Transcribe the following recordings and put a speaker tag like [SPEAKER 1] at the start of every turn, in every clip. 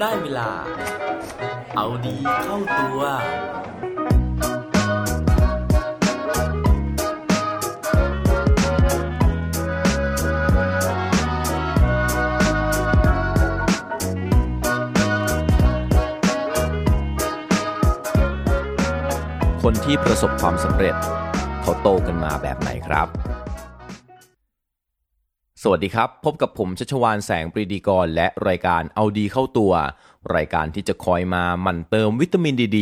[SPEAKER 1] ได้เวลา เอาดีเข้าตัว
[SPEAKER 2] คนที่ประสบความสำเร็จ เขาโตกันมาแบบไหนครับ สวัสดีครับ พบกับผมชัชวานแสงปรีดีกร และรายการเอาดีเข้าตัว รายการที่จะคอยมาหมั่นเติมวิตามินดีด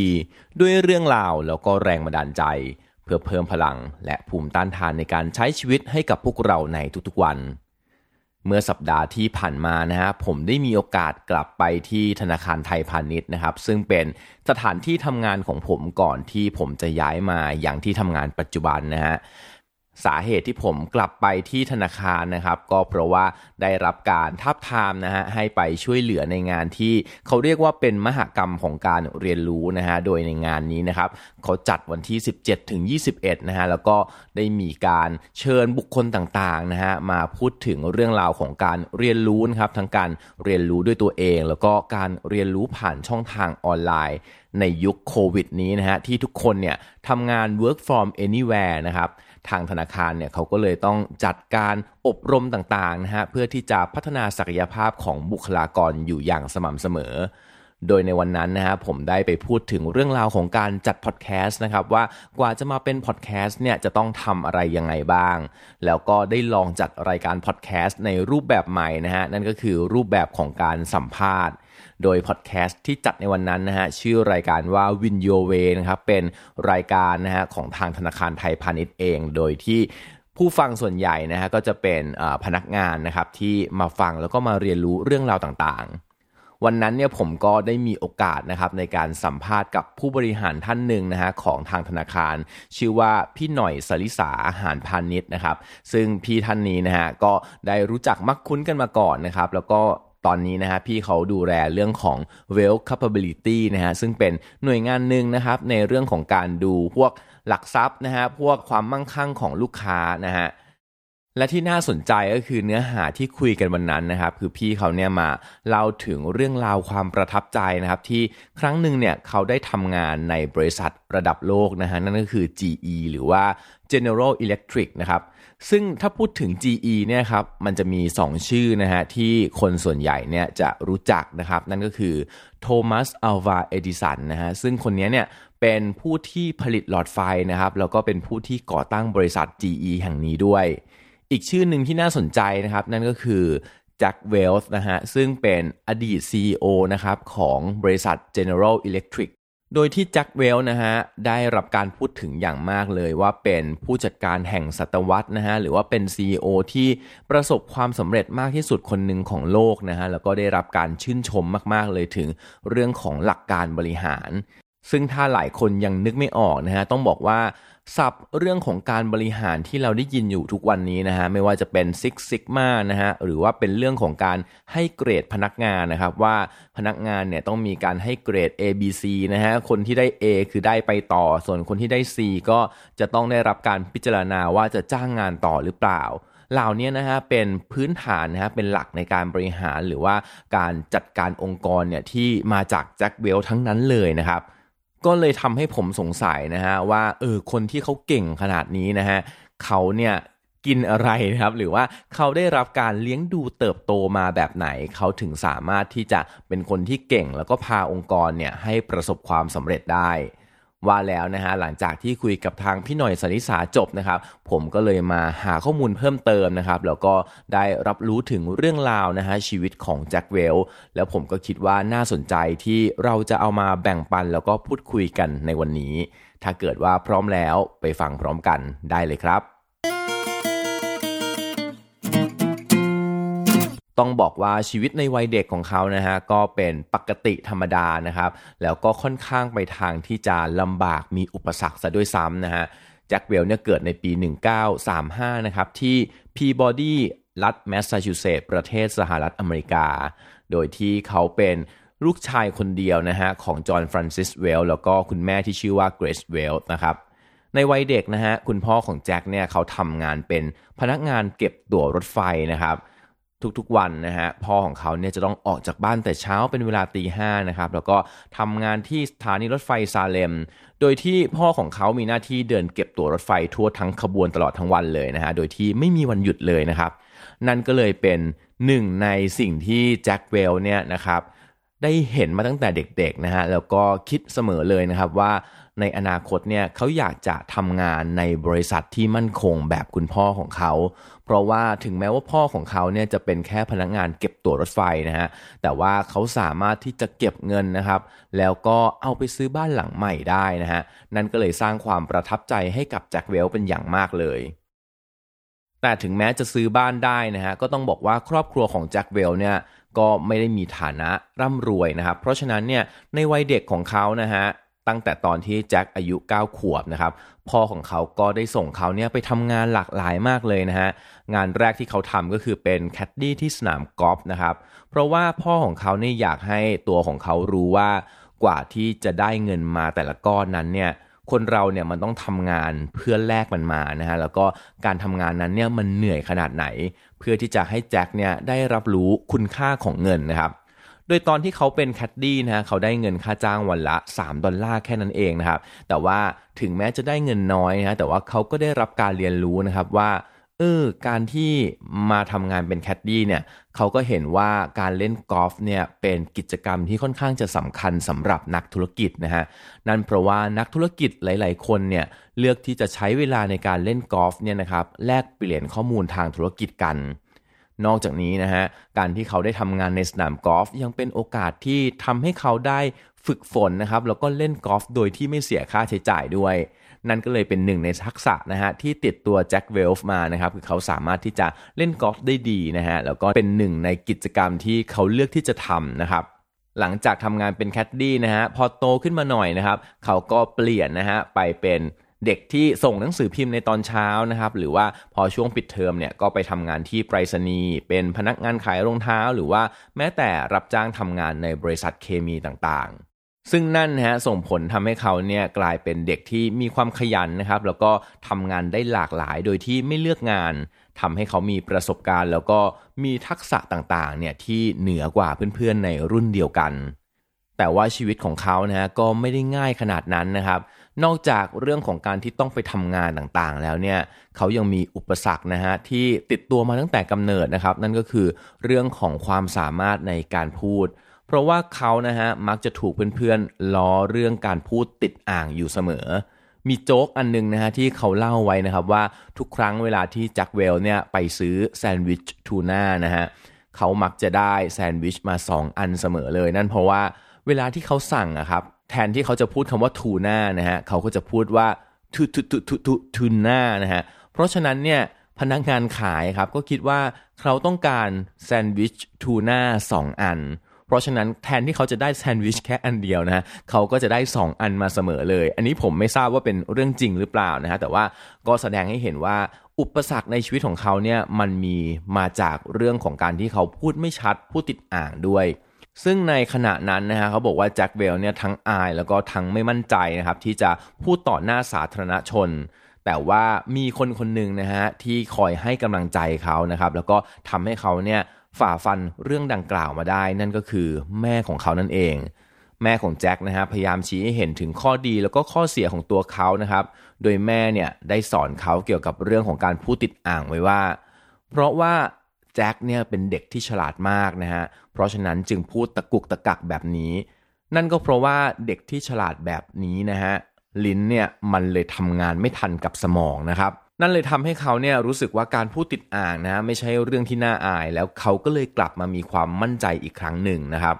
[SPEAKER 2] ด้วยเรื่องราวแล้วก็แรงบันดาลใจ เพื่อเพิ่มพลังและภูมิต้านทานในการใช้ชีวิตให้กับพวกเราในทุกๆวัน เมื่อสัปดาห์ที่ผ่านมานะฮะผมได้มีโอกาสกลับไปที่ธนาคารไทยพาณิชย์นะครับ ซึ่งเป็นสถานที่ทำงานของผมก่อนที่ผมจะย้ายมาอย่างที่ทำงานปัจจุบันนะฮะ สาเหตุที่ผมกลับไปที่ธนาคารนะครับ ก็เพราะว่าได้รับการทับทามนะฮะให้ไปช่วยเหลือในงานที่เขาเรียกว่าเป็นมหกรรมของการเรียนรู้นะฮะโดยในงานนี้นะครับเขาจัดวันที่ 17ถึง21นะฮะแล้วก็ได้มีการเชิญบุคคลต่างๆนะฮะมาพูดถึงเรื่องราวของการเรียนรู้นะครับทั้งการเรียนรู้ด้วยตัวเอง แล้วก็การเรียนรู้ผ่านช่องทางออนไลน์ในยุคโควิดนี้นะฮะที่ทุกคนเนี่ยทำงาน work from anywhere นะครับ ทางธนาคารเนี่ยเขาก็เลยต้องจัดการอบรมต่างๆนะฮะเพื่อที่จะพัฒนาศักยภาพของบุคลากรอยู่อย่างสม่ำเสมอ โดยในวันนั้นนะฮะผมได้ไปพูดถึงเรื่องราวของการจัดพอดแคสต์นะครับว่ากว่าจะมาเป็นพอดแคสต์เนี่ยจะต้องทำอะไรยังไงบ้าง แล้วก็ได้ลองจัดรายการพอดแคสต์ในรูปแบบใหม่นะฮะนั่นก็คือรูปแบบของการสัมภาษณ์ โดยพอดแคสต์ที่จัดในวันนั้นนะฮะชื่อรายการว่า Win Your Way นะครับเป็นรายการนะฮะของทางธนาคารไทยพาณิชย์เอง โดยที่ผู้ฟังส่วนใหญ่นะฮะก็จะเป็นพนักงานนะครับที่มาฟังแล้วก็มาเรียนรู้เรื่องราวต่างๆวันนั้นเนี่ยผมก็ได้มีโอกาสนะครับในการสัมภาษณ์กับผู้บริหารท่านหนึ่งนะฮะของทางธนาคาร ชื่อว่าพี่หน่อยสลิสาอาหารพาณิชย์นะครับ ซึ่งพี่ท่านนี้นะฮะก็ได้รู้จักมักคุ้นกันมาก่อนนะครับ แล้วก็ ตอนนี้นะฮะพี่เขาดูแลเรื่องของ wealth capability นะฮะซึ่งเป็นหน่วยงานหนึ่งนะครับในเรื่องของการดูพวกหลักทรัพย์นะฮะพวกความมั่งคั่งของลูกค้านะฮะและที่น่าสนใจก็คือเนื้อหาที่คุยกันวันนั้นนะครับ คือพี่เขาเนี่ยมาเล่าถึงเรื่องราวความประทับใจนะครับ ที่ครั้งหนึ่งเนี่ยเขาได้ทำงานในบริษัทระดับโลกนะฮะนั่นก็คือ GE หรือว่า General Electric นะครับ ซึ่งถ้าพูดถึง GE เนี่ยครับมันจะมี 2 ชื่อนะฮะที่คนส่วนใหญ่เนี่ยจะรู้จักนะครับ นั่นก็คือโทมัสอัลวาเอดิสันนะฮะซึ่งคนนี้เนี่ยเป็นผู้ที่ผลิตหลอดไฟนะครับ แล้วก็เป็นผู้ที่ก่อตั้งบริษัท GE แห่งนี้ด้วย อีกชื่อหนึ่งที่น่าสนใจนะครับ นั่นก็คือแจ็คเวลส์นะฮะซึ่งเป็นอดีต CEO นะครับของบริษัท General Electric โดยที่แจ็คเวลนะฮะได้รับการพูดถึงอย่างมากเลยว่าเป็นผู้จัดการแห่งศตวรรษนะฮะหรือว่าเป็น CEO ที่ประสบความสำเร็จมากที่สุดคนหนึ่งของโลกนะฮะแล้วก็ได้รับการชื่นชมมากๆเลยถึงเรื่องของหลักการบริหาร ซึ่งถ้าหลายคนยังนึกไม่ออกนะฮะต้องบอกว่าศัพท์เรื่องของการบริหารที่เราได้ยินอยู่ทุกวันนี้นะฮะไม่ว่าจะเป็น Six Sigma นะฮะหรือว่าเป็นเรื่องของการให้เกรดพนักงานนะครับว่าพนักงานเนี่ยต้องมีการให้เกรด A B C นะฮะคนที่ได้ A คือได้ไปต่อ ส่วนคนที่ได้ C ก็จะต้องได้รับการพิจารณาว่าจะจ้างงานต่อหรือเปล่าเหล่านี้นะฮะเป็นพื้นฐานนะฮะเป็นหลักในการบริหารหรือว่าการจัดการองค์กรเนี่ยที่มาจากแจ็คเวลทั้งนั้นเลยนะครับ ก็เลยทำให้ผมสงสัยนะฮะว่าเออคนที่เขาเก่งขนาดนี้นะฮะเขาเนี่ยกินอะไรนะครับ หรือว่าเขาได้รับการเลี้ยงดูเติบโตมาแบบไหน เขาถึงสามารถที่จะเป็นคนที่เก่ง แล้วก็พาองค์กรเนี่ยให้ประสบความสำเร็จได้ ว่าแล้วนะฮะหลังจากที่คุยกับทางพี่หน่อยสันิสาจบนะครับ ผมก็เลยมาหาข้อมูลเพิ่มเติมนะครับ แล้วก็ได้รับรู้ถึงเรื่องราวนะฮะชีวิตของแจ็คเวลแล้วผมก็คิดว่าน่าสนใจที่เราจะเอามาแบ่งปันแล้วก็พูดคุยกันในวันนี้ ถ้าเกิดว่าพร้อมแล้วไปฟังพร้อมกันได้เลยครับ ต้องบอกว่าชีวิตในวัยเด็กของเขานะฮะก็เป็นปกติธรรมดานะครับ แล้วก็ค่อนข้างไปทางที่จะลำบากมีอุปสรรคซะด้วยซ้ำนะฮะแจ็คเวลช์เนี่ยเกิดในปี 1935 นะครับ ที่พีบอดี้รัฐแมสซาชูเซตส์ประเทศสหรัฐอเมริกา โดยที่เขาเป็นลูกชายคนเดียวนะฮะของจอห์นฟรานซิสเวลช์แล้วก็คุณแม่ที่ชื่อว่าเกรซเวลช์นะครับในวัยเด็กนะฮะคุณพ่อของแจ็คเนี่ยเขาทำงานเป็นพนักงานเก็บตั๋วรถไฟนะครับ ทุกๆวันนะฮะพ่อของเขาเนี่ยจะต้องออกจากบ้านแต่เช้าเป็นเวลาตีห้านะครับแล้วก็ทำงานที่สถานีรถไฟซาเลม โดยที่พ่อของเขามีหน้าที่เดินเก็บตั๋วรถไฟทั่วทั้งขบวนตลอดทั้งวันเลยนะฮะโดยที่ไม่มีวันหยุดเลยนะครับ นั่นก็เลยเป็นหนึ่งในสิ่งที่แจ็คเวลเนี่ยนะครับได้เห็นมาตั้งแต่เด็กๆนะฮะแล้วก็คิดเสมอเลยนะครับว่า ในอนาคตเนี่ยเขาอยากจะทำงานในบริษัทที่มั่นคงแบบคุณพ่อของเขา เพราะว่าถึงแม้ว่าพ่อของเขาเนี่ยจะเป็นแค่พนักงานเก็บตั๋วรถไฟนะฮะแต่ว่าเขาสามารถที่จะเก็บเงินนะครับ แล้วก็เอาไปซื้อบ้านหลังใหม่ได้นะฮะนั่นก็เลยสร้างความประทับใจให้กับแจ็คเวลเป็นอย่างมากเลยแต่ถึงแม้จะซื้อบ้านได้นะฮะก็ต้องบอกว่าครอบครัวของแจ็คเวลเนี่ยก็ไม่ได้มีฐานะร่ำรวยนะครับ เพราะฉะนั้นเนี่ยในวัยเด็กของเขานะฮะ ตั้งแต่ตอนที่แจ็คอายุ 9 ขวบนะครับพ่อของเขาก็ได้ส่งเขาเนี่ยไปทำงานหลากหลายมากเลยนะฮะงานแรกที่เขาทำก็คือเป็นแคดดี้ที่สนามกอล์ฟนะครับเพราะว่าพ่อของเขาเนี่ยอยากให้ตัวของเขารู้ว่ากว่าที่จะได้เงินมาแต่ละก้อนนั้นเนี่ยคนเราเนี่ยมันต้องทำงานเพื่อแลกมันมานะฮะแล้วก็การทำงานนั้นเนี่ยมันเหนื่อยขนาดไหน เพื่อที่จะให้แจ็คเนี่ยได้รับรู้คุณค่าของเงินนะครับ โดยตอนที่เขาเป็นแคดดี้นะฮะเขาได้เงินค่าจ้างวันละ 3 ดอลลาร์แค่นั้นเองนะครับ แต่ว่าถึงแม้จะได้เงินน้อยนะแต่ว่าเขาก็ได้รับการเรียนรู้นะครับว่าเออการที่มาทำงานเป็นแคดดี้เนี่ยเขาก็เห็นว่าการเล่นกอล์ฟเนี่ยเป็นกิจกรรมที่ค่อนข้างจะสำคัญสำหรับนักธุรกิจนะฮะนั่นเพราะว่านักธุรกิจหลาย ๆ คนเนี่ยเลือกที่จะใช้เวลาในการเล่นกอล์ฟเนี่ยนะครับแลกเปลี่ยนข้อมูลทางธุรกิจกัน นอกจากนี้นะฮะการที่เขาได้ทำงานในสนามกอล์ฟยังเป็นโอกาสที่ทำให้เขาได้ฝึกฝนนะครับแล้วก็เล่นกอล์ฟโดยที่ไม่เสียค่าใช้จ่ายด้วย นั่นก็เลยเป็นหนึ่งในทักษะนะฮะที่ติดตัวแจ็คเวลช์มานะครับคือเขาสามารถที่จะเล่นกอล์ฟได้ดีนะฮะแล้วก็เป็นหนึ่งในกิจกรรมที่เขาเลือกที่จะทำนะครับหลังจากทำงานเป็นแคดดี้นะฮะพอโตขึ้นมาหน่อยนะครับ เขาก็เปลี่ยนนะฮะไปเป็น เด็กที่ส่งหนังสือพิมพ์ในตอนเช้านะครับ หรือว่าพอช่วงปิดเทอมเนี่ยก็ไปทำงานที่ไปรษณีย์เป็นพนักงานขายรองเท้า หรือว่าแม้แต่รับจ้างทำงานในบริษัทเคมีต่างๆ ซึ่งนั่นฮะส่งผลทำให้เขาเนี่ยกลายเป็นเด็กที่มีความขยันนะครับ แล้วก็ทำงานได้หลากหลายโดยที่ไม่เลือกงานทำให้เขามีประสบการณ์ แล้วก็มีทักษะต่างๆเนี่ยที่เหนือกว่าเพื่อนๆในรุ่นเดียวกันแต่ว่าชีวิตของเขานะฮะก็ไม่ได้ง่ายขนาดนั้นนะครับ นอกจากเรื่องของการที่ต้องไปทำงานต่างๆ แล้วเนี่ยเขายังมีอุปสรรคนะฮะที่ติดตัวมาตั้งแต่กำเนิดนะครับ นั่นก็คือเรื่องของความสามารถในการพูด เพราะว่าเขานะฮะมักจะถูกเพื่อนๆล้อเรื่องการพูดติดอ่างอยู่เสมอ มีโจ๊กอันนึงนะฮะที่เขาเล่าไว้นะครับว่าทุกครั้งเวลาที่แจ็คเวลช์เนี่ยไปซื้อแซนด์วิชทูน่านะฮะเขามักจะได้แซนด์วิชมา 2 อันเสมอเลย นั่นเพราะว่าเวลาที่เขาสั่งอะครับ แทนที่เขาจะพูดคำว่าทูน่านะฮะเขาก็จะพูดว่าทูทูทูทูทูทูน่านะฮะเพราะฉะนั้นเนี่ยพนักงานขายครับก็คิดว่าเขาต้องการแซนด์วิชทูน่าสองอัน เพราะฉะนั้นแทนที่เขาจะได้แซนด์วิชแค่อันเดียวนะฮะเขาก็จะได้ 2 อันมาเสมอเลย อันนี้ผมไม่ทราบว่าเป็นเรื่องจริงหรือเปล่านะฮะแต่ว่าก็แสดงให้เห็นว่าอุปสรรคในชีวิตของเขาเนี่ยมันมีมาจากเรื่องของการที่เขาพูดไม่ชัดพูดติดอ่างด้วย ซึ่งในขณะนั้นนะฮะเขาบอกว่าแจ็คเวลเนี่ยทั้งอายแล้วก็ทั้งไม่มั่นใจนะครับที่จะพูดต่อหน้าสาธารณชน แต่ว่ามีคนคนหนึ่งนะฮะที่คอยให้กำลังใจเขานะครับ แล้วก็ทำให้เขาเนี่ยฝ่าฟันเรื่องดังกล่าวมาได้ นั่นก็คือแม่ของเขานั่นเอง แม่ของแจ็คนะฮะพยายามชี้ให้เห็นถึงข้อดีแล้วก็ข้อเสียของตัวเขานะครับ โดยแม่เนี่ยได้สอนเขาเกี่ยวกับเรื่องของการพูดติดอ่างไว้ว่า เพราะว่า แจ็คเนี่ยเป็นเด็กที่ฉลาดมากนะฮะ เพราะฉะนั้นจึงพูดตะกุกตะกักแบบนี้ นั่นก็เพราะว่าเด็กที่ฉลาดแบบนี้นะฮะลิ้นเนี่ยมันเลยทำงานไม่ทันกับสมองนะครับ นั่นเลยทำให้เขาเนี่ยรู้สึกว่าการพูดติดอ่างนะไม่ใช่เรื่องที่น่าอาย แล้วเขาก็เลยกลับมามีความมั่นใจอีกครั้งหนึ่งนะครับ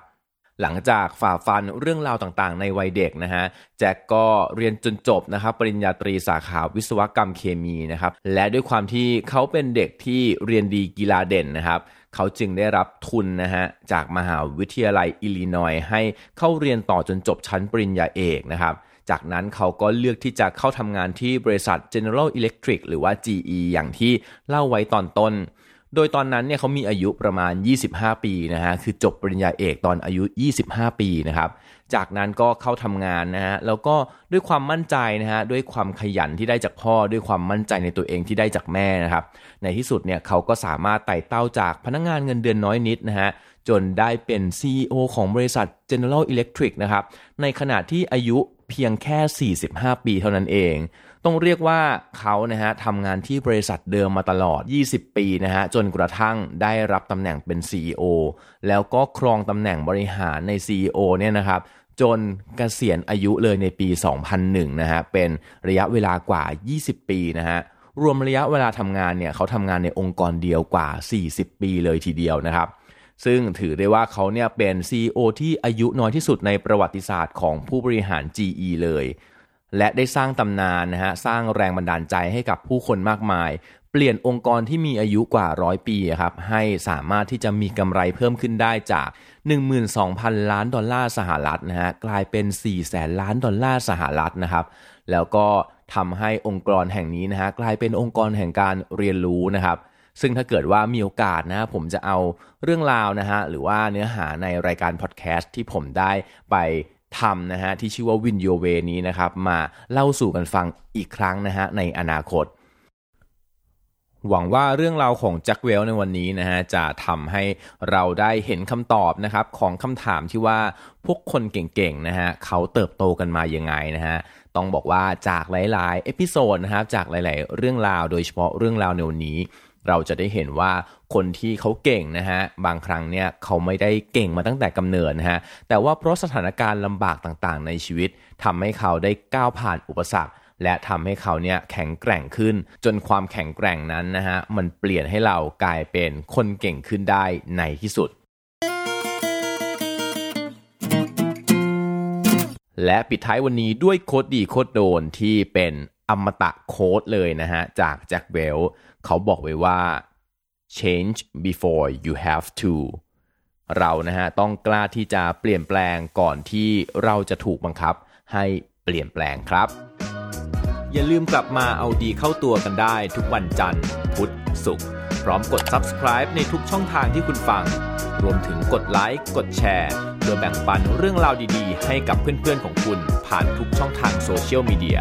[SPEAKER 2] หลังจากฝ่าฟันเรื่องราวต่างๆ ในวัยเด็กนะฮะแจ็คก็เรียนจนจบนะครับปริญญาตรีสาขาวิศวกรรมเคมีนะครับและด้วยความที่เขาเป็นเด็กที่เรียนดีกีฬาเด่นนะครับเขาจึงได้รับทุนนะฮะจากมหาวิทยาลัยอิลลินอยให้เข้าเรียนต่อจนจบชั้นปริญญาเอกนะครับจากนั้นเขาก็เลือกที่จะเข้าทำงานที่บริษัท General Electric หรือว่า GE อย่างที่เล่าไว้ตอนต้น โดยตอนนั้นเนี่ยเขามีอายุประมาณ 25 ปีนะฮะ คือจบปริญญาเอกตอนอายุ 25 ปีนะครับ จากนั้นก็เข้าทำงานนะฮะ แล้วก็ด้วยความมั่นใจนะฮะ ด้วยความขยันที่ได้จากพ่อ ด้วยความมั่นใจในตัวเองที่ได้จากแม่นะครับ ในที่สุดเนี่ยเขาก็สามารถไต่เต้าจากพนักงงานเงินเดือนน้อยนิดนะฮะ จนได้เป็น CEO ของบริษัท General Electric นะครับ ในขณะที่อายุเพียงแค่ 45 ปีเท่านั้นเอง ต้องเรียกว่าเขานะฮะทำงานที่บริษัทเดิมมาตลอด 20 ปีนะฮะจนกระทั่งได้รับตำแหน่งเป็น CEO แล้วก็ครองตำแหน่งบริหารใน CEO เนี่ยนะครับจนเกษียณอายุเลยในปี 2001 นะฮะเป็นระยะเวลากว่า 20 ปีนะฮะรวมระยะเวลาทำงานเนี่ยเขาทำงานในองค์กรเดียวกว่า 40 ปีเลยทีเดียวนะครับซึ่งถือได้ว่าเขาเนี่ยเป็น CEO ที่อายุน้อยที่สุดในประวัติศาสตร์ของผู้บริหาร GE เลย และได้สร้างตำนานนะฮะสร้างแรงบันดาลใจให้กับผู้คนมากมาย เปลี่ยนองค์กรที่มีอายุกว่าร้อยปีครับให้สามารถที่จะมีกำไรเพิ่มขึ้นได้จาก 12,000 ล้านดอลลาร์สหรัฐนะฮะกลายเป็น 4 แสนล้านดอลลาร์สหรัฐนะครับ แล้วก็ทำให้องค์กรแห่งนี้นะฮะกลายเป็นองค์กรแห่งการเรียนรู้นะครับซึ่งถ้าเกิดว่ามีโอกาสนะผมจะเอาเรื่องราวนะฮะหรือว่าเนื้อหาในรายการพอดแคสต์ที่ผมได้ไป ทำนะฮะที่ชื่อว่าวินโยเวนี้นะครับมาเล่าสู่กันฟังอีกครั้งนะฮะในอนาคต หวังว่าเรื่องราวของแจ็คเวลในวันนี้นะฮะจะทำให้เราได้เห็นคำตอบนะครับของคำถามที่ว่าพวกคนเก่งๆนะฮะเขาเติบโตกันมายังไงนะฮะต้องบอกว่าจากหลายๆ episode นะครับจากหลาย ๆ เรื่องราวโดยเฉพาะเรื่องราวแนวันนี้ เราจะได้เห็นว่าคนที่เขาเก่งนะฮะบางครั้งเนี่ยเขาไม่ได้เก่งมาตั้งแต่กำเนิดนะฮะแต่ว่าเพราะสถานการณ์ลำบากต่างๆ ในชีวิตทำให้เขาได้ก้าวผ่านอุปสรรคและทำให้เขาเนี่ยแข็งแกร่งขึ้น จนความแข็งแกร่งนั้นนะฮะมันเปลี่ยนให้เรากลายเป็นคนเก่งขึ้นได้ในที่สุด และปิดท้ายวันนี้ด้วยโคดดีโคดโดนที่เป็น อมตะโค้ดเลยนะฮะ จากแจ็คเวลเขาบอกไว้ว่า change before you have to เรานะฮะต้องกล้าที่จะเปลี่ยนแปลงก่อนที่เราจะถูกบังคับให้เปลี่ยนแปลงครับ อย่าลืมกลับมาเอาดีเข้าตัวกันได้ทุกวันจันทร์ พุธศุกร์พร้อมกด subscribe ในทุกช่องทางที่คุณฟัง รวมถึงกดไลค์กดแชร์เพื่อแบ่งปันเรื่องราวดีๆ ให้กับเพื่อนๆของคุณผ่านทุกช่องทางโซเชียลมีเดีย